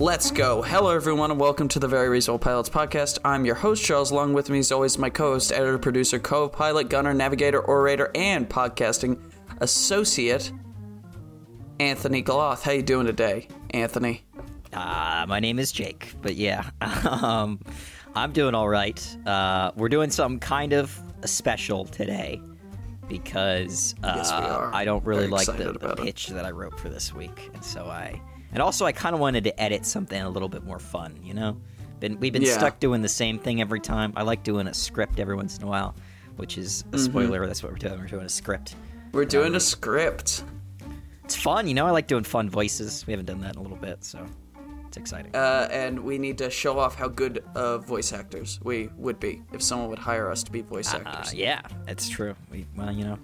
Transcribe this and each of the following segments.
Let's go. Hello, everyone, and welcome to the Very Reasonable Pilots podcast. I'm your host, Charles. Along with me, as always, my co host, editor, producer, co pilot, gunner, navigator, orator, and podcasting associate, Anthony Galoth. How you doing today, Anthony? Uh, my name is Jake, but yeah, um, I'm doing all right. Uh, we're doing something kind of special today because uh, Yes. I don't really Very like the, the about it. pitch that I wrote for this week, and so I, and also I kind of wanted to edit something a little bit more fun. You know, been we've been Yeah. stuck doing the same thing every time. I like doing a script every once in a while, which is Mm-hmm. a spoiler. That's what we're doing. We're doing a script. We're doing a script. It's fun, you know. I like doing fun voices. We haven't done that in a little bit, so it's exciting. Uh, and we need to show off how good uh, voice actors we would be if someone would hire us to be voice Uh, actors. yeah, that's true. We, well, you know,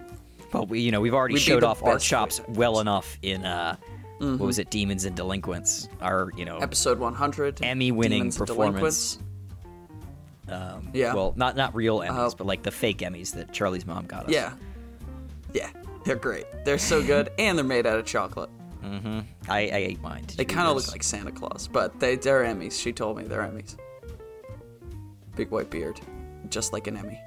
well, we, you know, we've already We'd showed off our chops well enough in uh, what was it, Demons and Delinquents? Our, you know, Episode 100. Emmy-winning performance. Um, Yeah. Well, not not real Emmys, Uh, but like the fake Emmys that Charlie's mom got us. Yeah. Yeah. They're great. They're so good, and they're made out of chocolate. Mm-hmm. I, I ate mine. Did They kind of look like Santa Claus, but they, they're Emmys. She told me they're Emmys. Big white beard, just like an Emmy.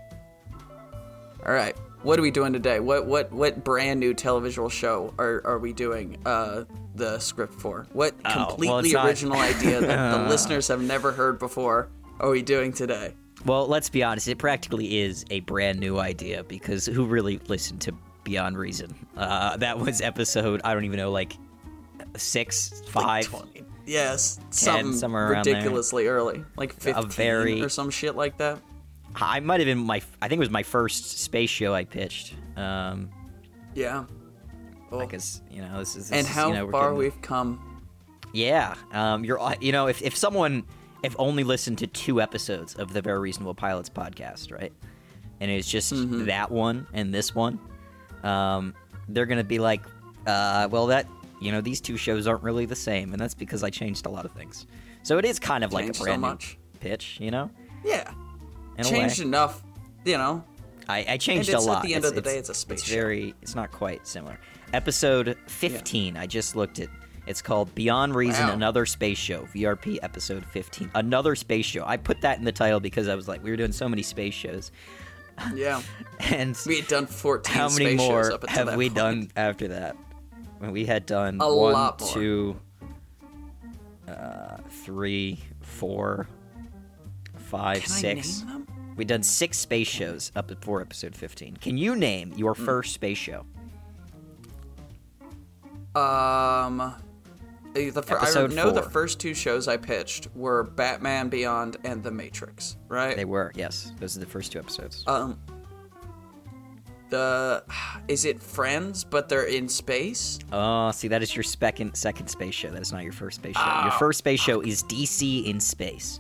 All right, what are we doing today? What what what brand new televisual show are, are we doing uh, the script for? What Oh, well, completely not- original idea that the listeners have never heard before are we doing today? Well, let's be honest. It practically is a brand new idea because who really listened to Beyond Reason? Uh, that was episode I don't even know, like six, Like five. 20. Yes, something somewhere around there. ridiculously early, like 15 very- or some shit like that. I might have been my. I think it was my first space show I pitched. Um, Yeah. Oh. because you know this is. This and is, how you know, far getting- we've come. Yeah, um, you're. You know, if if someone if only listened to two episodes of the Very Reasonable Pilots podcast, right, and it's just Mm-hmm. that one and this one, um, they're gonna be like, uh, well, that you know, these two shows aren't really the same, and that's because I changed a lot of things. So it is kind of like Changed a so brand new pitch, you know. Yeah. Changed enough, you know. I, I changed a it's- at the end of the day, it's a space It's very. It's not quite similar. Episode fifteen. I just looked at. It. It's called Beyond Reason: Wow. Another Space Show. VRP episode fifteen. Another space show. I put that in the title because I was like, we were doing so many space shows, Yeah. and We had done 14 how many space shows more up until have we point. done after that? When we had done A one, lot more. two, uh, three, four, five, Can I name them? We've done six space shows up before episode 15. Can you name your Hmm. first space show? Um, the fir- I Episode know the first two shows I pitched were Batman Beyond and The Matrix, right? They were, yes. Those are the first two episodes. um, the is it Friends, but they're in space? Oh, see, that is your second second space show. That is not your first space show. your Oh, first space show is DC in space.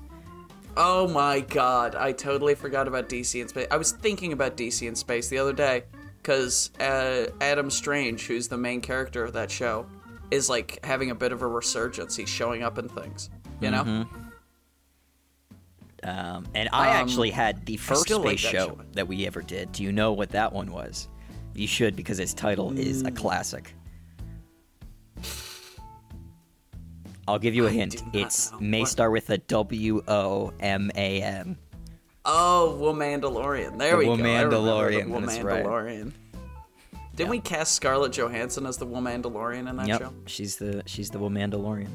Oh my god, I totally forgot about DC in space. I was thinking about DC in space the other day because uh, Adam Strange, who's the main character of that show, is like having a bit of a resurgence. He's showing up in things, you know. Mm-hmm. Um, and I Um, actually had the first still like space that show show. that we ever did. Do you know what that one was? You should because its title is Mm. a classic. I'll give you a hint. do not It's know. may What? start with a W O M A N. Oh, Womandalorian. There The we go. I remember Womandalorian, The that's right. Womandalorian. Didn't we cast Scarlett Johansson as the Womandalorian in that Yep, show? she's the she's the Mandalorian.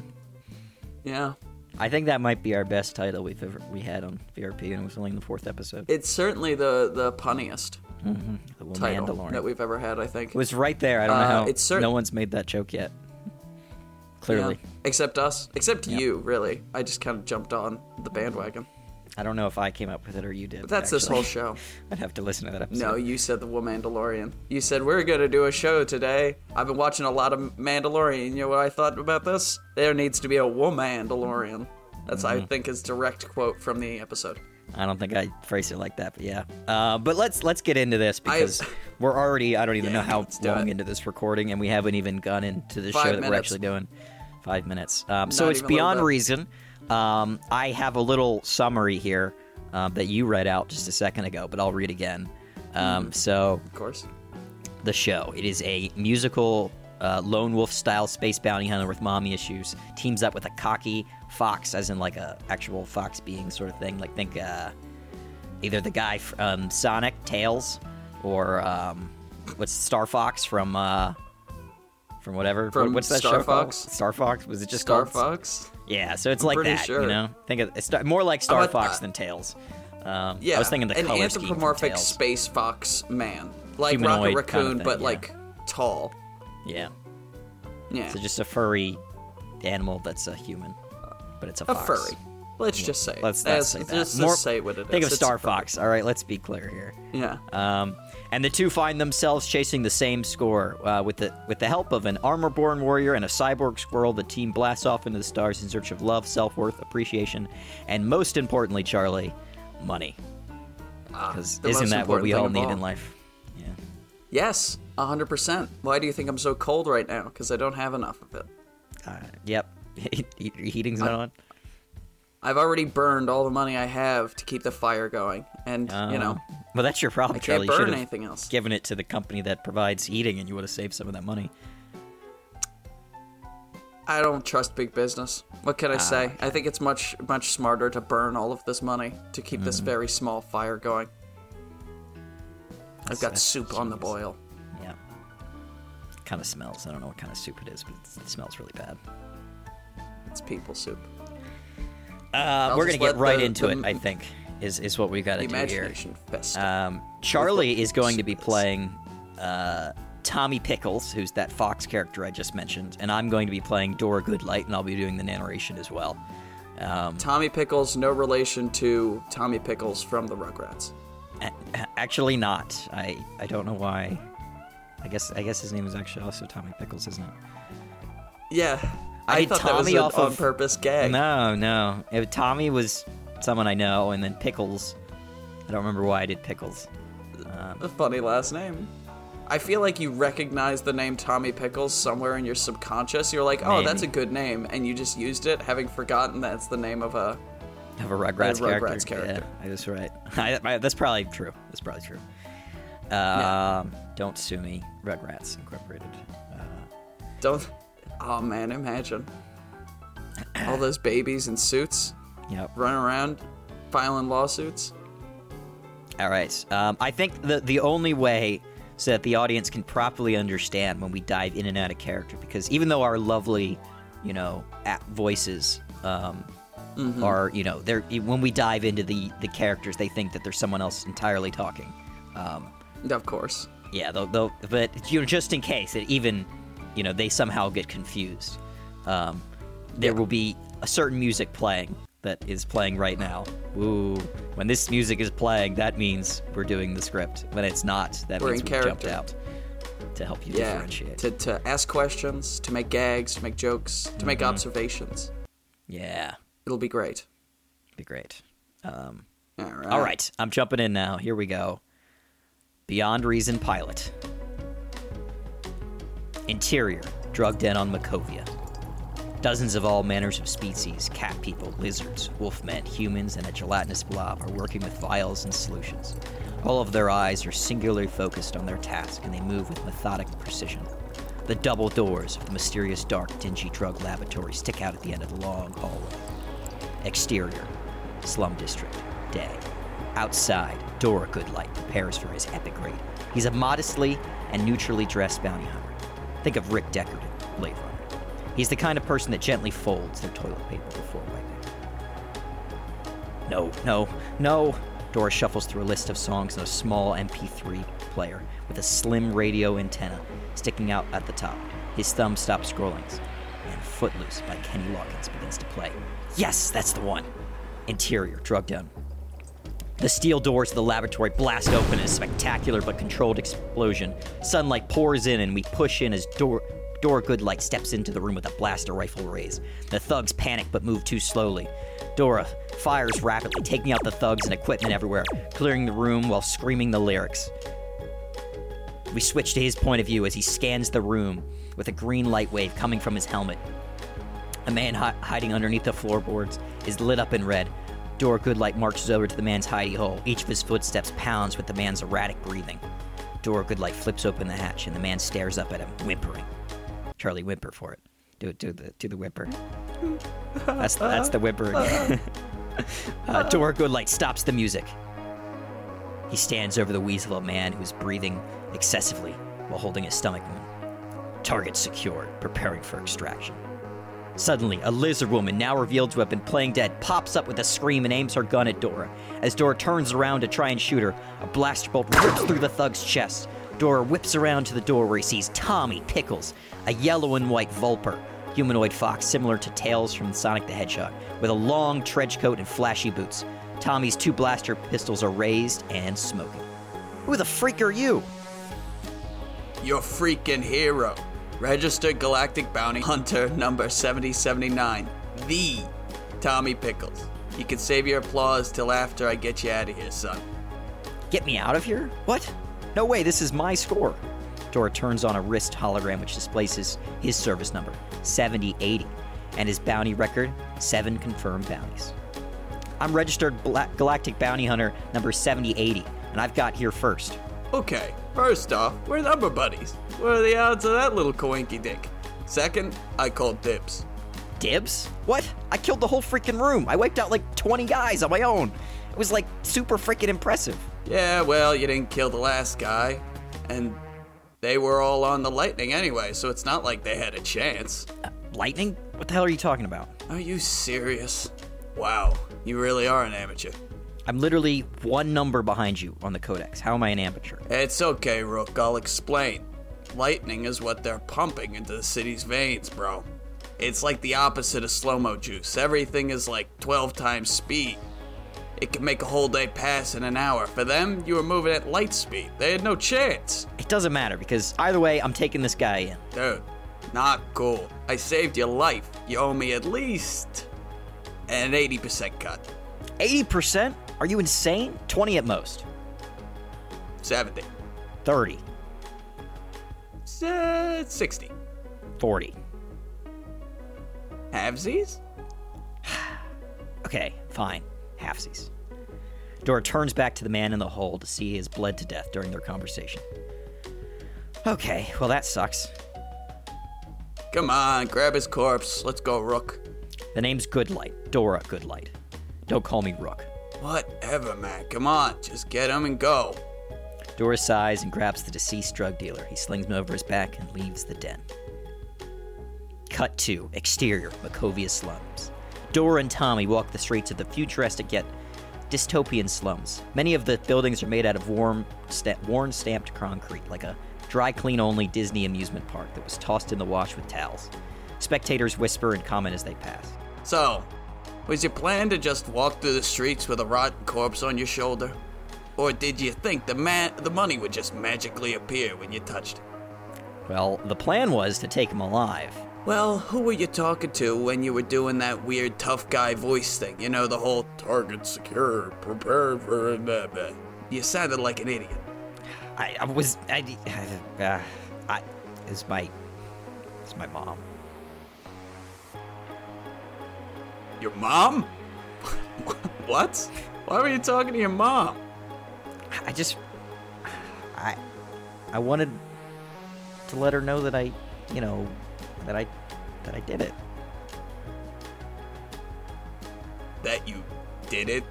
Yeah. I think that might be our best title we've ever we had on VRP, and it was only in the fourth episode. It's certainly the the punniest the title Mandalorian. that we've ever had. I think. It was right there. I don't know Uh, how. it's cer- no one's made that joke yet. Clearly, Yeah. Except us. Except you, really. I just kind of jumped on the bandwagon. I don't know if I came up with it or you did. But that's this whole show. I'd have to listen to that episode. No, you said the Womandalorian. You said we're gonna do a show today. I've been watching a lot of Mandalorian. You know what I thought about this? There needs to be a Womandalorian. That's I Mm-hmm. think is direct quote from the episode. I don't think I phrased it like that, but yeah. Uh, but let's let's get into this I- because we're already I don't even Yeah, know how long it. into this recording, and we haven't even gone into the show Five that we're actually doing. Five minutes. Um, so it's even a little beyond reason. Um, I have a little summary here um, that you read out just a second ago, but I'll read again. Um, So Of course. the show. It is a musical uh, lone wolf style space bounty hunter with mommy issues teams up with a cocky fox, as in like a actual fox being sort of thing. Like think uh, either the guy from Sonic Tails or um, what's Star Fox from uh, from whatever. From what's that Star show called? Fox? Star Fox was it just Star called Fox. Yeah, so it's I'm like that. sure. You know, think of it's more like Star Fox that? than Tails. Um, Yeah, I was thinking the an color anthropomorphic space fox man, like Rocket kind of Raccoon, thing, but yeah. like tall. Yeah, Yeah, so just a furry animal that's a human, but it's a, a fox. furry. Let's just say. Let's That's- say that. Just, More- just say what it is. Think of It's Star. Fox. All right, let's be clear here. Yeah. Um, and the two find themselves chasing the same score. Uh, with the with the help of an armor-born warrior and a cyborg squirrel, the team blasts off into the stars in search of love, self-worth, appreciation, and most importantly, Charlie, money. Because Ah, the isn't that what we all important thing of need all. in life? Yeah. Yes, hundred percent. Why do you think I'm so cold right now? Because I don't have enough of it. Uh, yep. Heating's not on. I've already burned all the money I have to keep the fire going, and you know Uh, well, that's your problem, I Charlie. can't You should burn have anything else. given it to the company that provides heating, and you would have saved some of that money. I don't trust big business. What Ah, can I say? I think it's much much smarter to burn all of this money to keep this Mm-hmm. very small fire going. I've got that's soup on the boil. Yeah. Kind of smells. I don't know what kind of soup it is, but it smells really bad. It's people soup. Uh, we're gonna get right the- into the- it. I think is is what we've got to do here. Um, Charlie is going to be playing uh, Tommy Pickles, who's that Fox character I just mentioned, and I'm going to be playing Dora Goodlight, and I'll be doing the narration as well. Um, Tommy Pickles, no relation to Tommy Pickles from the Rugrats. actually, not. I I don't know why. I guess I guess his name is actually also Tommy Pickles, isn't it? Yeah, I thought that was Tommy an off of- on-purpose gag. No, no. It- Tommy was someone I know, and then Pickles. I don't remember why I did Pickles. Um, A funny last name. I feel like you recognize the name Tommy Pickles somewhere in your subconscious. You're like, oh, that's a good name, and you just used it, having forgotten that's the name of a. Have a Rugrats, A Rugrats character. character. Yeah, that's right. I, I- that's probably true. That's probably true. Um, Don't sue me, Rugrats Incorporated. Uh, Don't. Oh man, imagine all those babies in suits yep. running around filing lawsuits. All right. Um, I think the the only way so that the audience can properly understand when we dive in and out of character, because even though our lovely, you know, voices um, are, you know, they're when we dive into the the characters, they think that there's someone else entirely talking. Um, Of course. yeah, they'll, they'll, but you know, just in case that even, you know, they somehow get confused, um, there Yeah. will be a certain music playing that is playing right now. Ooh, when this music is playing, that means we're doing the script. When it's not, that We're means we jumped out to help you Yeah. differentiate. To, to ask questions, to make gags, to make jokes, to make Mm-hmm. observations. yeah, It'll be great. be great. Um, All right. all right, I'm jumping in now. Here we go. Beyond Reason pilot. Interior, drug den on Makovia. Dozens of all manners of species cat people, lizards, wolfmen, humans, and a gelatinous blob are working with vials and solutions. All of their eyes are singularly focused on their task, and they move with methodic precision. The double doors of the mysterious, dark, dingy drug laboratory stick out at the end of the long hallway. Exterior, slum district, day. Outside, Dora Goodlight prepares for his epic raid. He's a modestly and neutrally dressed bounty hunter. Think of Rick Deckard in Blade Runner. He's the kind of person that gently folds their toilet paper before wiping. No, no, no. Dora shuffles through a list of songs in a small MP3 player with a slim radio antenna sticking out at the top. His thumb stops scrolling, and Footloose by Kenny Loggins begins to play. Yes, that's the one. Interior, drug den. The steel doors of the laboratory blast open in a spectacular but controlled explosion. Sunlight pours in, and we push in as door. Dora Goodlight steps into the room with a blaster rifle raised. The thugs panic but move too slowly. Dora fires rapidly, taking out the thugs and equipment everywhere, clearing the room while screaming the lyrics. We switch to his point of view as he scans the room with a green light wave coming from his helmet. A man hi- hiding underneath the floorboards is lit up in red. Dora Goodlight marches over to the man's hidey hole. Each of his footsteps pounds with the man's erratic breathing. Dora Goodlight flips open the hatch, and the man stares up at him, whimpering. Charlie, whimper for it. Do it. Do the do the whimper. That's that's the whimper. again. uh, Dora Goodlight stops the music. He stands over the weasel of a man who's breathing excessively while holding his stomach wound. Target secured, preparing for extraction. Suddenly, a lizard woman, now revealed to have been playing dead, pops up with a scream and aims her gun at Dora. As Dora turns around to try and shoot her, a blaster bolt rips through the thug's chest. Dora whips around to the door where he sees Tommy Pickles, a yellow and white Vulper, humanoid fox similar to Tails from Sonic the Hedgehog, with a long trench coat and flashy boots. Tommy's two blaster pistols are raised and smoking. Who the freak are you? Your freaking hero. Registered Galactic Bounty Hunter number 7079. The Tommy Pickles. You can save your applause till after I get you out of here, son. Get me out of here? What? No way, this is my score. Dora turns on a wrist hologram which displays his, service number, 7080, and his bounty record, 7 confirmed bounties. I'm registered Galactic Bounty Hunter number 7080, and I've got here first. Okay, first off, we're number buddies. What are the odds of that little coinky dink? Second, I called dibs. Dibs? What? I killed the whole freaking room. I wiped out like 20 guys on my own. It was like super freaking impressive. Yeah, well, you didn't kill the last guy, and they were all on the lightning anyway, so it's not like they had a chance. Uh, lightning? What the hell are you talking about? Are you serious? Wow, you really are an amateur. I'm literally one number behind you on the codex. How am I an amateur? It's okay, Rook, I'll explain. Lightning is what they're pumping into the city's veins, bro. It's like the opposite of slow mo juice. Everything is like 12 times speed. It can make a whole day pass in an hour. For them, you were moving at light speed. They had no chance. It doesn't matter because either way, I'm taking this guy in. Dude, not cool. I saved your life. You owe me at least an 80% cut. 80%? Are you insane? 20 at most. 70. 30. Uh, 60. 40. Halvesies? Okay, fine. Halfsies. Dora turns back to the man in the hole to see he has bled to death during their conversation. Okay, well, that sucks. Come on, grab his corpse. Let's go, Rook. The name's Goodlight. Dora Goodlight. Don't call me Rook. Whatever, man. Come on, just get him and go. Dora sighs and grabs the deceased drug dealer. He slings him over his back and leaves the den. Cut to exterior Makovia slums. Dora and Tommy walk the streets of the futuristic yet dystopian slums. Many of the buildings are made out of warm, sta- worn stamped concrete, like a dry clean only Disney amusement park that was tossed in the wash with towels. Spectators whisper and comment as they pass. So, was your plan to just walk through the streets with a rotten corpse on your shoulder? Or did you think the man the money would just magically appear when you touched it? Well, the plan was to take him alive. Well, who were you talking to when you were doing that weird tough guy voice thing? You know, the whole target secure, prepare for blah, blah. You sounded like an idiot. I, I was I, uh, I it's my it's my mom. Your mom? what? Why were you talking to your mom? I just I I wanted to let her know that I, you know, that I that I did it. That you did it?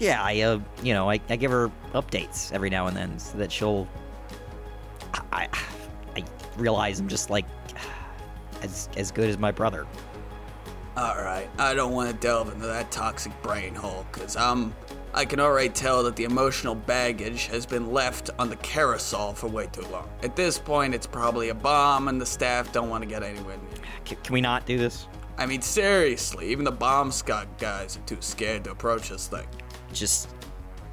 Yeah, I uh, you know, I, I give her updates every now and then so that she'll I I realize I'm just like as as good as my brother. Alright, I don't want to delve into that toxic brain hole, because I'm. I can already tell that the emotional baggage has been left on the carousel for way too long. At this point, it's probably a bomb, and the staff don't want to get anywhere near. Can, can we not do this? I mean, seriously, even the bomb squad guys are too scared to approach this thing. Just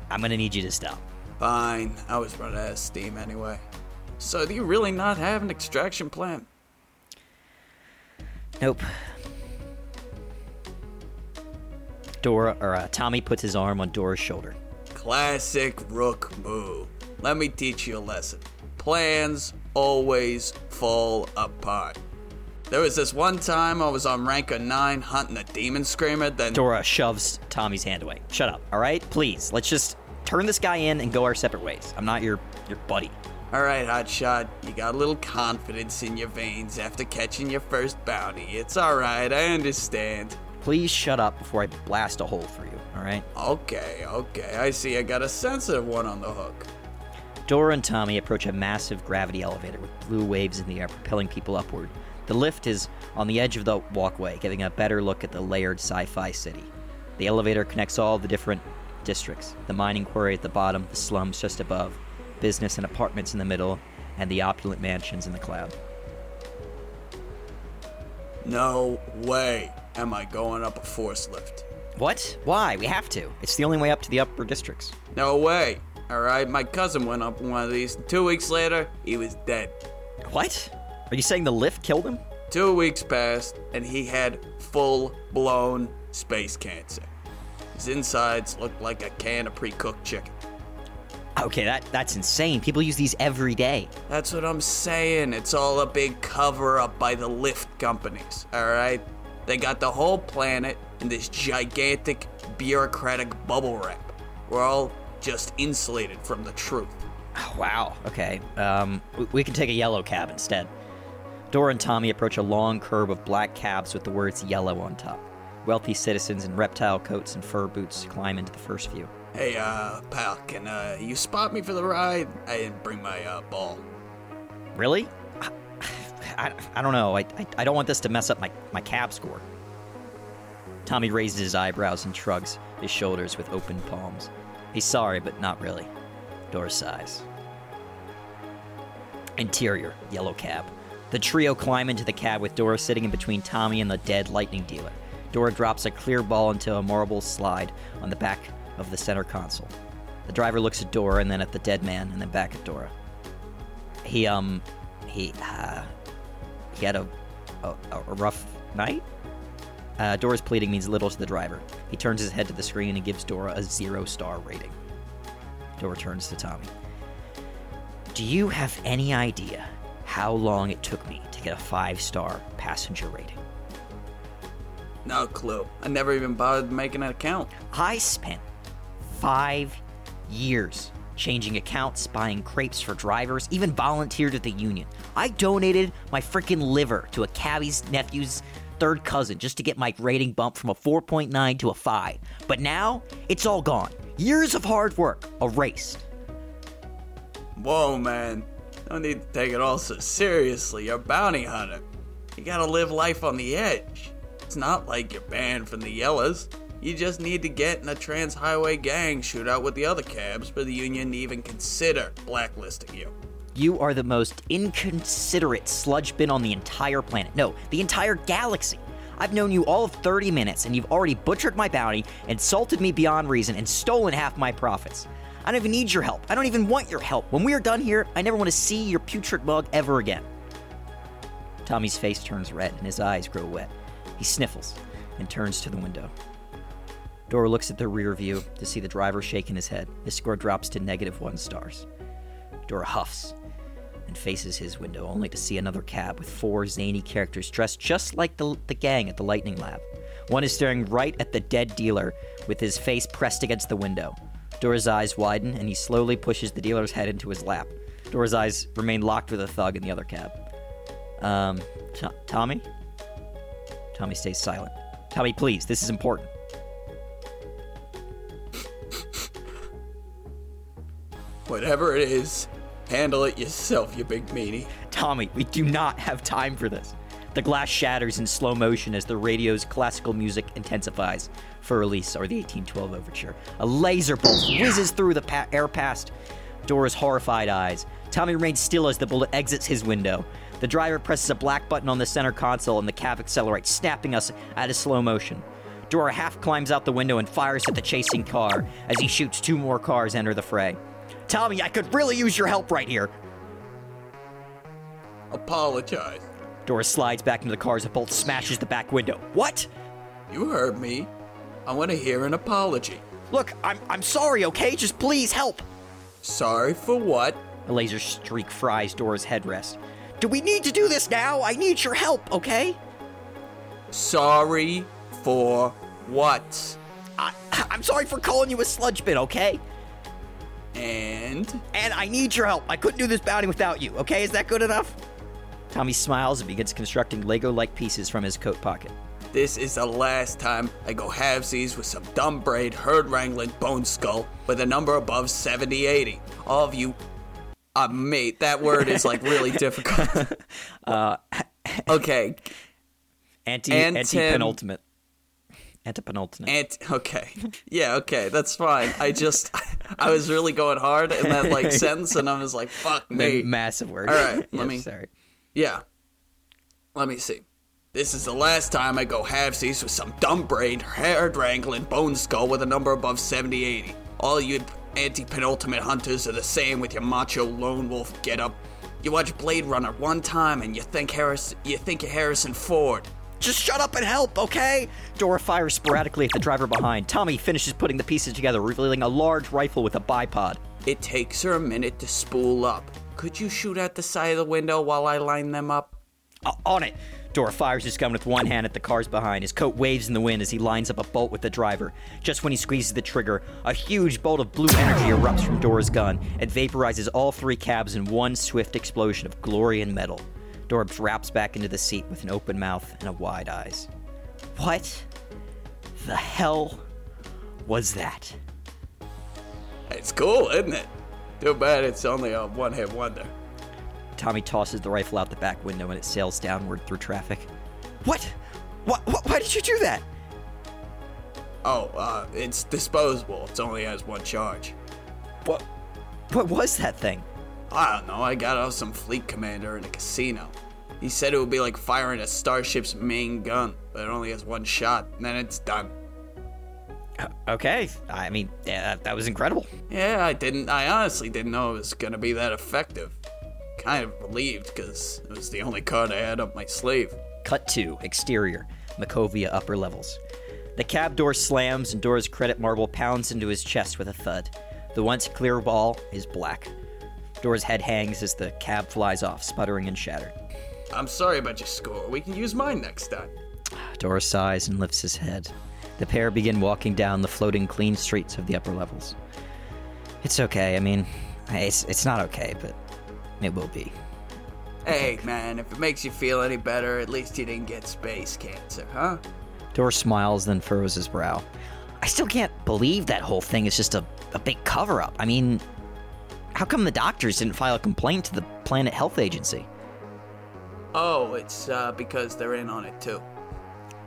I'm gonna need you to stop. Fine, I was running out of steam anyway. So, do you really not have an extraction plan? Nope. Dora or uh, Tommy puts his arm on Dora's shoulder. Classic Rook move. Let me teach you a lesson. Plans always fall apart. There was this one time I was on rank of 9 hunting a demon screamer, then. Dora shoves Tommy's hand away. Shut up, all right? Please, let's just turn this guy in and go our separate ways. I'm not your your buddy. Alright, Hotshot, you got a little confidence in your veins after catching your first bounty. It's alright, I understand. Please shut up before I blast a hole through you, alright? Okay, okay, I see I got a sensitive one on the hook. Dora and Tommy approach a massive gravity elevator with blue waves in the air propelling people upward. The lift is on the edge of the walkway, giving a better look at the layered sci fi city. The elevator connects all the different districts the mining quarry at the bottom, the slums just above, business and apartments in the middle, and the opulent mansions in the cloud. No way am I going up a force lift. What? Why? We have to. It's the only way up to the upper districts. No way. Alright, my cousin went up one of these. Two weeks later, he was dead. What? Are you saying the lift killed him? Two weeks passed, and he had full blown space cancer. His insides looked like a can of pre cooked chicken. Okay, that that's insane. People use these every day. That's what I'm saying. It's all a big cover up by the lift companies, alright? They got the whole planet in this gigantic bureaucratic bubble wrap. We're all just insulated from the truth. Oh, wow. Okay. Um, we, we can take a yellow cab instead. Dora and Tommy approach a long curb of black cabs with the words yellow on top. Wealthy citizens in reptile coats and fur boots climb into the first few. Hey, uh, pal, can uh, you spot me for the ride? I didn't bring my uh, ball. Really? I, I, don't know. I, I, I don't want this to mess up my, my cab score. Tommy raises his eyebrows and shrugs his shoulders with open palms. He's sorry, but not really. Dora sighs. Interior, yellow cab. The trio climb into the cab with Dora sitting in between Tommy and the dead lightning dealer. Dora drops a clear ball into a marble slide on the back of the center console. The driver looks at Dora and then at the dead man and then back at Dora. He, um, he, uh, he had a, a, a rough night? Uh, Dora's pleading means little to the driver. He turns his head to the screen and gives Dora a zero star rating. Dora turns to Tommy. Do you have any idea how long it took me to get a five star passenger rating? No clue. I never even bothered making an account. I spent five years changing accounts, buying crepes for drivers, even volunteered at the union. I donated my freaking liver to a cabbie's nephew's third cousin just to get my rating bumped from a 4.9 to a 5. But now, it's all gone. Years of hard work erased. Whoa, man. No need to take it all so seriously. You're a bounty hunter. You gotta live life on the edge. It's not like you're banned from the Yellows. You just need to get in a trans highway gang shootout with the other cabs for the Union to even consider blacklisting you. You are the most inconsiderate sludge bin on the entire planet. No, the entire galaxy. I've known you all of 30 minutes, and you've already butchered my bounty, insulted me beyond reason, and stolen half my profits. I don't even need your help. I don't even want your help. When we are done here, I never want to see your putrid mug ever again. Tommy's face turns red, and his eyes grow wet. He sniffles and turns to the window. Dora looks at the rear view to see the driver shaking his head. His score drops to negative one stars. Dora huffs and faces his window, only to see another cab with four zany characters dressed just like the, the gang at the Lightning Lab. One is staring right at the dead dealer with his face pressed against the window. Dora's eyes widen, and he slowly pushes the dealer's head into his lap. Dora's eyes remain locked with a thug in the other cab. Um, T- Tommy? Tommy stays silent. Tommy, please, this is important. Whatever it is, handle it yourself, you big meanie. Tommy, we do not have time for this. The glass shatters in slow motion as the radio's classical music intensifies for release or the 1812 overture. A laser bolt whizzes through the pa- air past Dora's horrified eyes. Tommy remains still as the bullet exits his window. The driver presses a black button on the center console and the cab accelerates, snapping us out of slow motion. Dora half climbs out the window and fires at the chasing car as he shoots two more cars enter the fray. Tommy, I could really use your help right here. Apologize. Dora slides back into the car as a bolt smashes the back window. What? You heard me. I want to hear an apology. Look, I'm, I'm sorry, okay? Just please help. Sorry for what? A laser streak fries Dora's headrest. Do we need to do this now? I need your help, okay? Sorry for what? I, I'm sorry for calling you a sludge bin, okay? And And I need your help. I couldn't do this bounty without you, okay? Is that good enough? Tommy smiles and begins constructing Lego like pieces from his coat pocket. this is the last time I go halvesies with some dumb braid, herd wrangling bone skull with a number above 70 80. All of you. Uh, mate, that word is like really difficult. okay, Anti And anti penultimate. Antipenultimate. And okay, yeah, okay, that's fine. I just, I was really going hard in that like sentence, and I was like, "Fuck me." Massive word. All right, let Yeah, me- Sorry. Yeah. Let me see. This is the last time I go halvesies with some dumb brained, hair wrangling bone skull with a number above 70 80. All you anti penultimate hunters are the same with your macho lone wolf get up. You watch Blade Runner one time and you think Harris you think you're Harrison Ford. Just shut up and help, okay? Dora fires sporadically at the driver behind. Tommy finishes putting the pieces together, revealing a large rifle with a bipod. It takes her a minute to spool up. Could you shoot at the side of the window while I line them up? Uh, on it! Dora fires his gun with one hand at the cars behind. His coat waves in the wind as he lines up a bolt with the driver. Just when he squeezes the trigger, a huge bolt of blue energy erupts from Dora's gun. and vaporizes all three cabs in one swift explosion of glory and metal. Dora wraps back into the seat with an open mouth and a wide eyes. What the hell was that? It's cool, isn't it? Too bad it's only a one hit wonder. Tommy tosses the rifle out the back window and it sails downward through traffic. What? What? what why did you do that? Oh, uh, it's disposable. It only has one charge. What? What was that thing? I don't know. I got off some fleet commander in a casino. He said it would be like firing a starship's main gun, but it only has one shot, and then it's done. Uh, okay, I mean, yeah, that was incredible. Yeah, I didn't. I honestly didn't know it was gonna be that effective. Kind of relieved because it was the only card I had up my sleeve. Cut to exterior, Makovia upper levels. The cab door slams and Dora's credit marble pounds into his chest with a thud. The once clear wall is black. Dora's head hangs as the cab flies off, sputtering and shattered. I'm sorry about your score. We can use mine next time. Dora sighs and lifts his head. The pair begin walking down the floating clean streets of the upper levels. It's okay. I mean, it's it's not okay, but it will be. Hey, man, if it makes you feel any better, at least you didn't get space cancer, huh? Dora smiles, then furrows his brow. I still can't believe that whole thing is just a, a big cover up. I mean, how come the doctors didn't file a complaint to the Planet Health Agency? Oh, it's uh, because they're in on it too.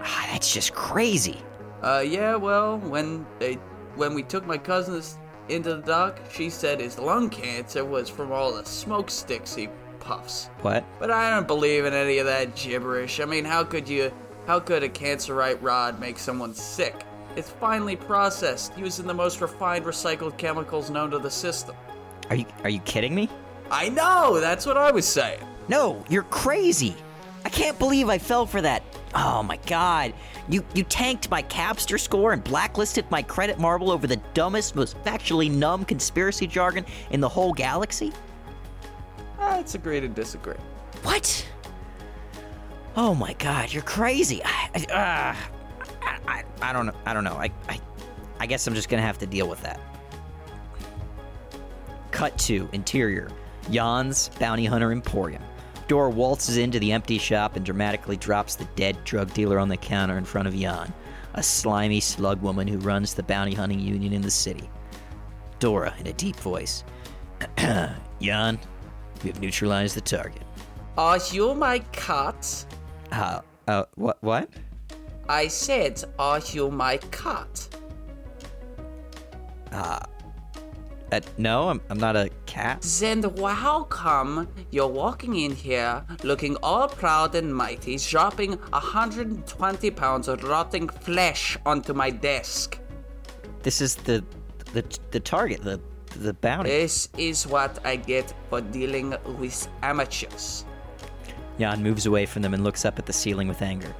Ah, that's just crazy. Uh, yeah, well, when they when we took my cousins into the doc, she said his lung cancer was from all the smoke sticks he puffs. What? But I don't believe in any of that gibberish. I mean, how could you? How could a cancerite rod make someone sick? It's finely processed, using the most refined recycled chemicals known to the system. Are you are you kidding me? I know. That's what I was saying. No, you're crazy. I can't believe I fell for that. Oh my god. You you tanked my Capster score and blacklisted my credit marble over the dumbest, most factually numb conspiracy jargon in the whole galaxy? Let's agree to disagree. What? Oh my god, you're crazy. I, I, uh, I, I, I don't know. I don't know. I, I, I guess I'm just gonna have to deal with that. Cut to interior. Jan's Bounty Hunter Emporium. Dora waltzes into the empty shop and dramatically drops the dead drug dealer on the counter in front of Jan, a slimy slug woman who runs the bounty hunting union in the city. Dora, in a deep voice, Jan, we have neutralized the target. Are you my cat? Uh, uh, what, what? I said, are you my cat? Uh, Uh, no, I'm, I'm not a cat. Then how come you're walking in here looking all proud and mighty, dropping 120 pounds of rotting flesh onto my desk? This is the, the, the target, the, the bounty. This is what I get for dealing with amateurs. Jan moves away from them and looks up at the ceiling with anger.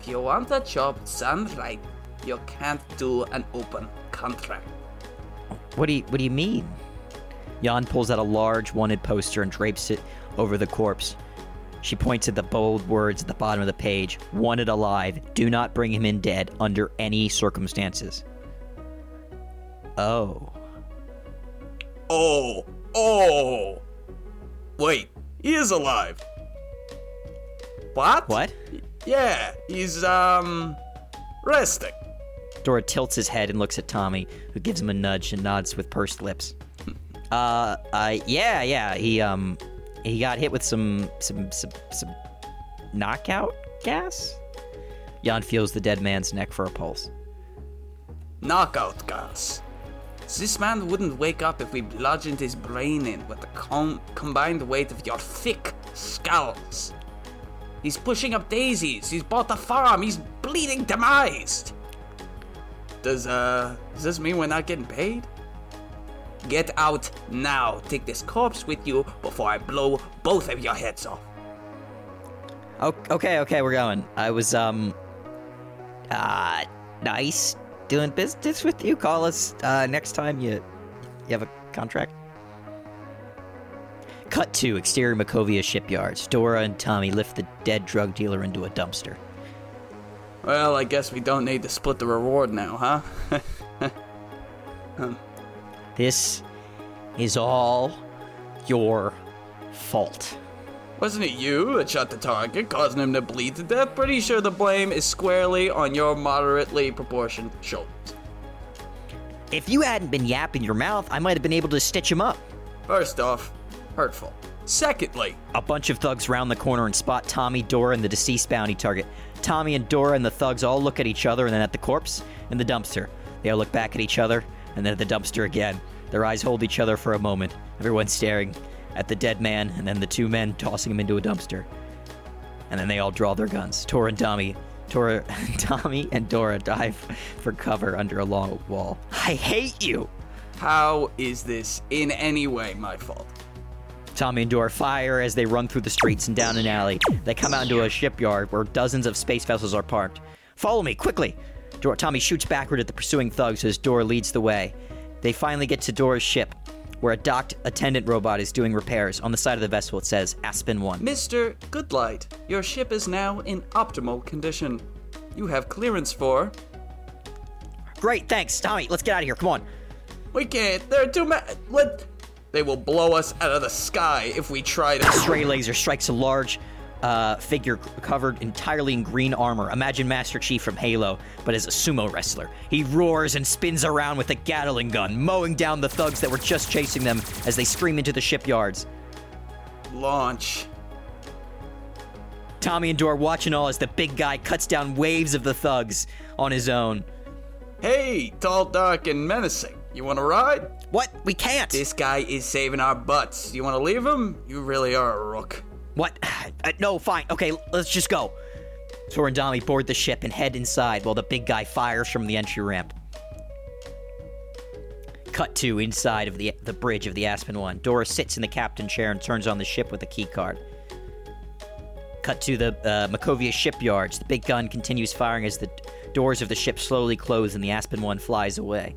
If you want a job done right, you can't do an open contract. What do you, what do you mean? Jan pulls out a large wanted poster and drapes it over the corpse. She points at the bold words at the bottom of the page Wanted alive. Do not bring him in dead under any circumstances. Oh. Oh, oh. Wait, he is alive. What? What? Yeah, he's, um, resting. Dora tilts his head and looks at Tommy, who gives him a nudge and nods with pursed lips. Uh, uh, yeah, yeah. He um, he got hit with some some some, some knockout gas. Jan feels the dead man's neck for a pulse. Knockout gas. This man wouldn't wake up if we bludgeoned his brain in with the com- combined weight of your thick skulls. He's pushing up daisies. He's bought a farm. He's bleeding demised. Does uh does this mean we're not getting paid? Get out now. Take this corpse with you before I blow both of your heads off. Okay, okay, we're going. I was um, uh, nice doing business with you. Call us uh next time you you have a contract. Cut to exterior Makovia shipyards. Dora and Tommy lift the dead drug dealer into a dumpster. Well, I guess we don't need to split the reward now, huh? This is all your fault. Wasn't it you that shot the target, causing him to bleed to death? Pretty sure the blame is squarely on your moderately proportioned shoulders. If you hadn't been yapping your mouth, I might have been able to stitch him up. First off, hurtful. Secondly, A bunch of thugs round the corner and spot Tommy, Dora, and the deceased bounty target. Tommy and Dora and the thugs all look at each other and then at the corpse in the dumpster. They all look back at each other and then at the dumpster again. Their eyes hold each other for a moment, everyone staring at the dead man and then the two men tossing him into a dumpster. And then they all draw their guns. Tora and Tommy, Tora, Tommy and Dora dive for cover under a long wall. I hate you! how is this in any way my fault? Tommy and Dora fire as they run through the streets and down an alley. They come out into a shipyard where dozens of space vessels are parked. Follow me, quickly! Dora, Tommy shoots backward at the pursuing thugs as Dora leads the way. They finally get to Dora's ship, where a docked attendant robot is doing repairs. On the side of the vessel, it says Aspen 1. Mr. Goodlight, your ship is now in optimal condition. You have clearance for. Great, thanks. Tommy, let's get out of here. Come on. We can't. There are too many. Let. They will blow us out of the sky if we try to. Stray laser strikes a large uh, figure covered entirely in green armor. Imagine Master Chief from Halo, but as a sumo wrestler. He roars and spins around with a Gatling gun, mowing down the thugs that were just chasing them as they scream into the shipyards. Launch. Tommy and Dora watching all as the big guy cuts down waves of the thugs on his own. Hey, tall, dark, and menacing. You want to ride? What? We can't. This guy is saving our butts. You want to leave him? You really are a rook. What? Uh, no, fine. Okay, let's just go. Tor and board the ship and head inside while the big guy fires from the entry ramp. Cut to inside of the the bridge of the Aspen One. Dora sits in the captain chair and turns on the ship with a key card. Cut to the uh, Makovia shipyards. The big gun continues firing as the doors of the ship slowly close and the Aspen One flies away.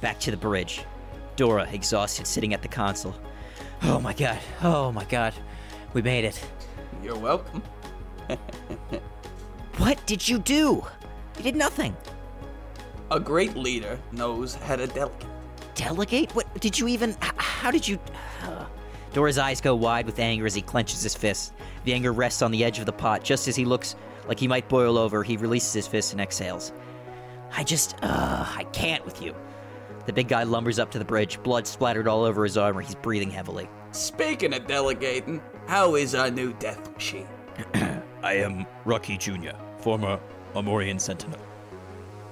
Back to the bridge. Dora, exhausted, sitting at the console. Oh my god. Oh my god. We made it. You're welcome. What did you do? You did nothing. A great leader knows how to delegate. Delegate? What did you even? How did you? Dora's eyes go wide with anger as he clenches his fist. The anger rests on the edge of the pot. Just as he looks like he might boil over, he releases his fist and exhales. I just, uh, I can't with you. The big guy lumbers up to the bridge, blood splattered all over his armor. He's breathing heavily. Speaking of delegating, how is our new death machine? I am Rocky Jr., former Amorian Sentinel.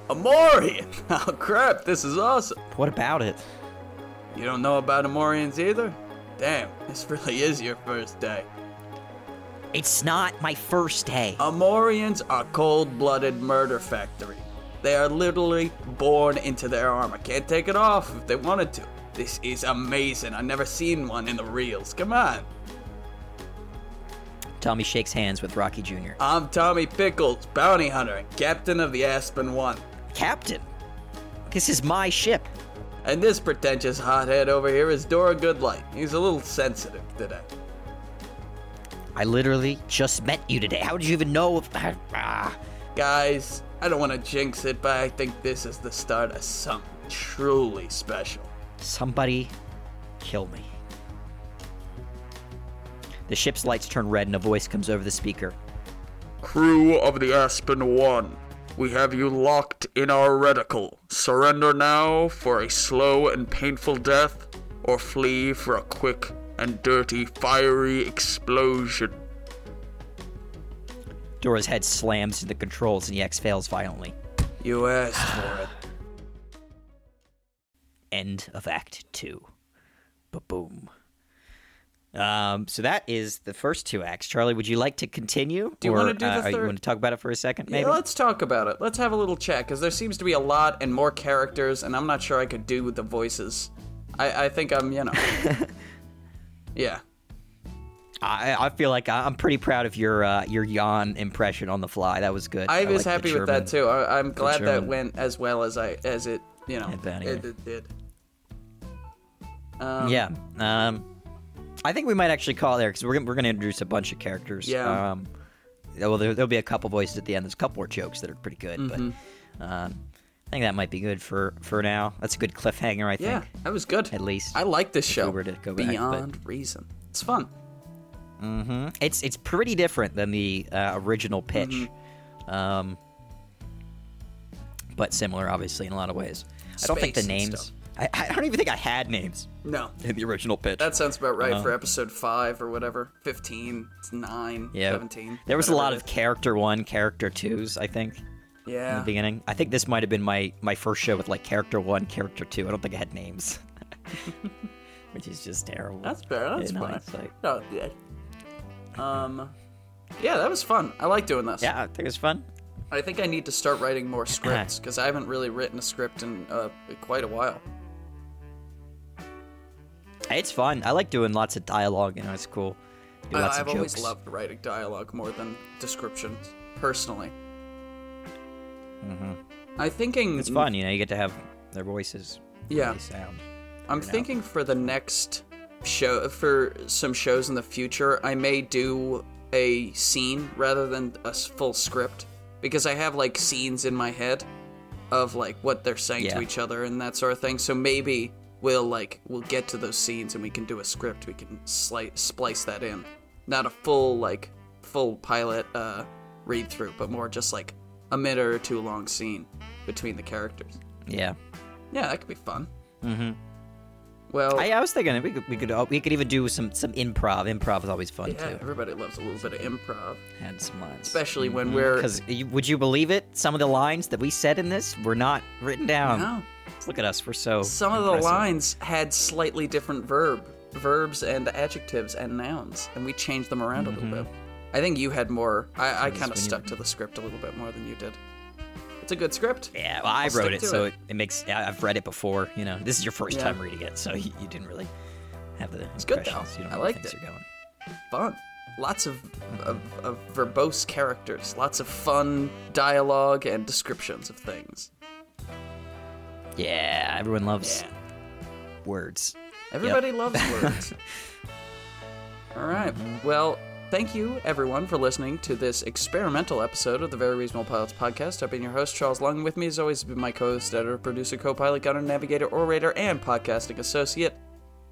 Amorian! Oh crap, this is awesome. What about it? You don't know about Amorians either? Damn, this really is your first day. It's not my first day. Amorians are cold blooded murder factory. They are literally born into their armor. Can't take it off if they wanted to. This is amazing. I've never seen one in the reels. Come on. Tommy shakes hands with Rocky Jr. I'm Tommy Pickles, bounty hunter and captain of the Aspen One. Captain, this is my ship. And this pretentious hothead over here is Dora Goodlight. He's a little sensitive today. I literally just met you today. How did you even know? Of, ah. Guys, I don't want to jinx it, but I think this is the start of something truly special. Somebody kill me. The ship's lights turn red and a voice comes over the speaker. Crew of the Aspen One, we have you locked in our reticle. Surrender now for a slow and painful death, or flee for a quick and dirty fiery explosion. Dora's head slams into the controls and he exhales violently. You asked for it. End of Act Two. Ba boom. Um, so that is the first two acts. Charlie, would you like to continue? Do you or, wanna do the uh, are You want to talk about it for a second, maybe? Yeah, let's talk about it. Let's have a little chat because there seems to be a lot and more characters, and I'm not sure I could do with the voices. I, I think I'm, you know. yeah. I, I feel like I- I'm pretty proud of your uh, your yawn impression on the fly. That was good. I was like the happy with that too. I, I'm glad that went as well as I as it, you know, it, it did. Um, yeah. Um, I think we might actually call it there because we're we're going to introduce a bunch of characters. Yeah. Um, well, there, there'll be a couple voices at the end. There's a couple more jokes that are pretty good, Mm-hmm. but um, I think that might be good for for now. That's a good cliffhanger, I think. Yeah, that was good. At least. I like this show. We were to go back, but- Beyond reason. It's fun. It's it's pretty different than the uh, original pitch, Mm-hmm. um, but similar, obviously, in a lot of ways. I don't think the names. I, I don't even think I had names No, in the original pitch. that sounds about right Uh-huh. for episode five or whatever. Fifteen, nine, yeah, 17. there was a lot of character one, character twos. I think is. in yeah. the beginning. I think this might have been my my first show with like character one, character two. I don't think I had names, which is just terrible. That's fair. That's in fine. hindsight. Oh, yeah. Um, yeah, that was fun. I like doing this. Yeah, I think it was fun. I think I need to start writing more scripts because I haven't really written a script in uh, quite a while. It's fun. I like doing lots of dialogue. You know, it's cool. Do I, lots I've of always loved writing dialogue more than descriptions, personally. Mhm. I'm thinking Mm-hmm. It's fun. You know, you get to have their voices. Yeah. Sound. I'm thinking for the next show, for some shows in the future, I may do a scene rather than a full script because I have like scenes in my head of like what they're saying Yeah. to each other and that sort of thing. So maybe we'll like we'll get to those scenes and we can do a script. We can slice splice that in, not a full like full pilot uh, read through, but more just like a minute or two long scene between the characters. Yeah. Yeah, that could be fun. Mm-hmm. Well, I, I was thinking we could we could we could even do some some improv. Improv is always fun Yeah, too. everybody loves a little bit of improv, Had some lines. especially when mm-hmm. we're. Because would you believe it? Some of the lines that we said in this were not written down. No. Look at us. We're so. Some of the lines had slightly different verb, verbs and adjectives and nouns, and we changed them around a little mm-hmm. bit. I think you had more. I, I kind of when you- stuck to the script a little bit more than you did. It's a good script. Yeah, well, I I'll wrote it, so it. it, makes. I've read it before. You know, this is your first Yeah. time reading it, so you, you didn't really have the It's good, though. You don't I liked it. Fun. Lots of, of, of verbose characters. Lots of fun dialogue and descriptions of things. Yeah, everyone loves Yeah. words. Everybody loves words. All right. Well, thank you, everyone, for listening to this experimental episode of the Very Reasonable Pilots podcast. I've been your host, Charles Lung. With me, as always, has been my co host, editor, producer, co pilot, gunner, navigator, orator, and podcasting associate,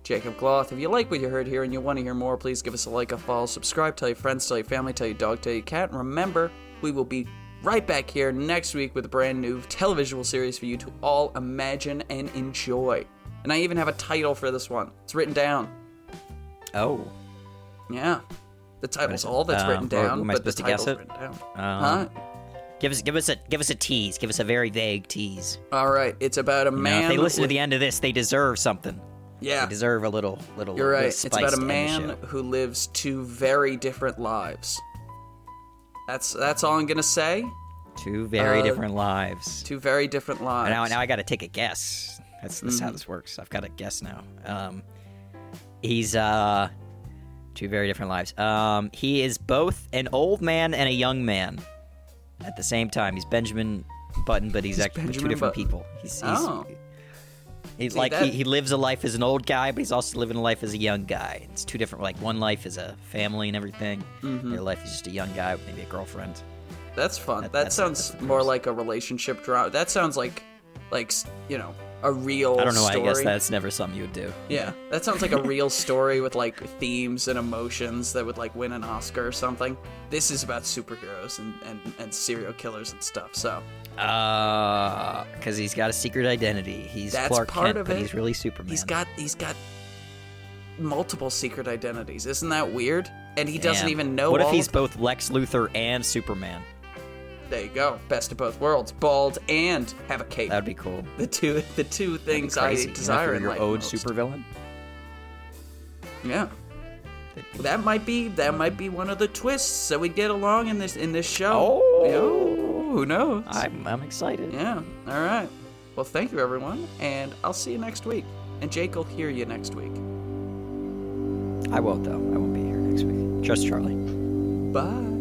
Jacob Gloth. If you like what you heard here and you want to hear more, please give us a like, a follow, subscribe, tell your friends, tell your family, tell your dog, tell your cat. And remember, we will be right back here next week with a brand new televisual series for you to all imagine and enjoy. And I even have a title for this one. It's written down. Oh, Yeah. The title's all that's Uh, written down, am I but the to guess title's it? written down. Um, huh? give us give us a give us a tease. Give us a very vague tease. All right. It's about a You know, man. if they listen to the end of this, they deserve something. Yeah. They deserve a little little. You're little right. It's about a to end the man who lives two very different lives. That's that's all I'm gonna say. Two very uh, different lives. Two very different lives. Now, now I got to take a guess. That's, that's Mm-hmm. how this works. I've got to guess now. Um, he's uh, two very different lives. Um, he is both an old man and a young man at the same time. He's Benjamin Button, but he's, actually two different Button. people. He's, he's, Oh. he's See, like that- he, he lives a life as an old guy, but he's also living a life as a young guy. It's two different. Like one life is a family and everything. Mm-hmm. The other life is just a young guy with maybe a girlfriend. That's fun. That, that's- sounds more like a relationship drama. That sounds like, like you know, a real. I don't know. Story. I guess that's never something you would do. Yeah, that sounds like a real story with like themes and emotions that would like win an Oscar or something. This is about superheroes and, and, and serial killers and stuff. So Uh, because he's got a secret identity. He's That's Clark part Kent, of but he's really Superman. he's got he's got multiple secret identities. Isn't that weird? And he doesn't Damn. even know. What if he's both Lex Luthor and Superman? There you go. Best of both worlds. Bald and have a cape. That would be cool. the two the two things I crazy. You know, desire in your life own most. supervillain. Yeah. That might be that might be one of the twists so we get along in this in this show. Oh. You know, who knows? I'm I'm excited. Yeah. All right. Well, thank you everyone, and I'll see you next week. And Jake will hear you next week. I won't though. I won't be here next week. Trust Charlie. Bye.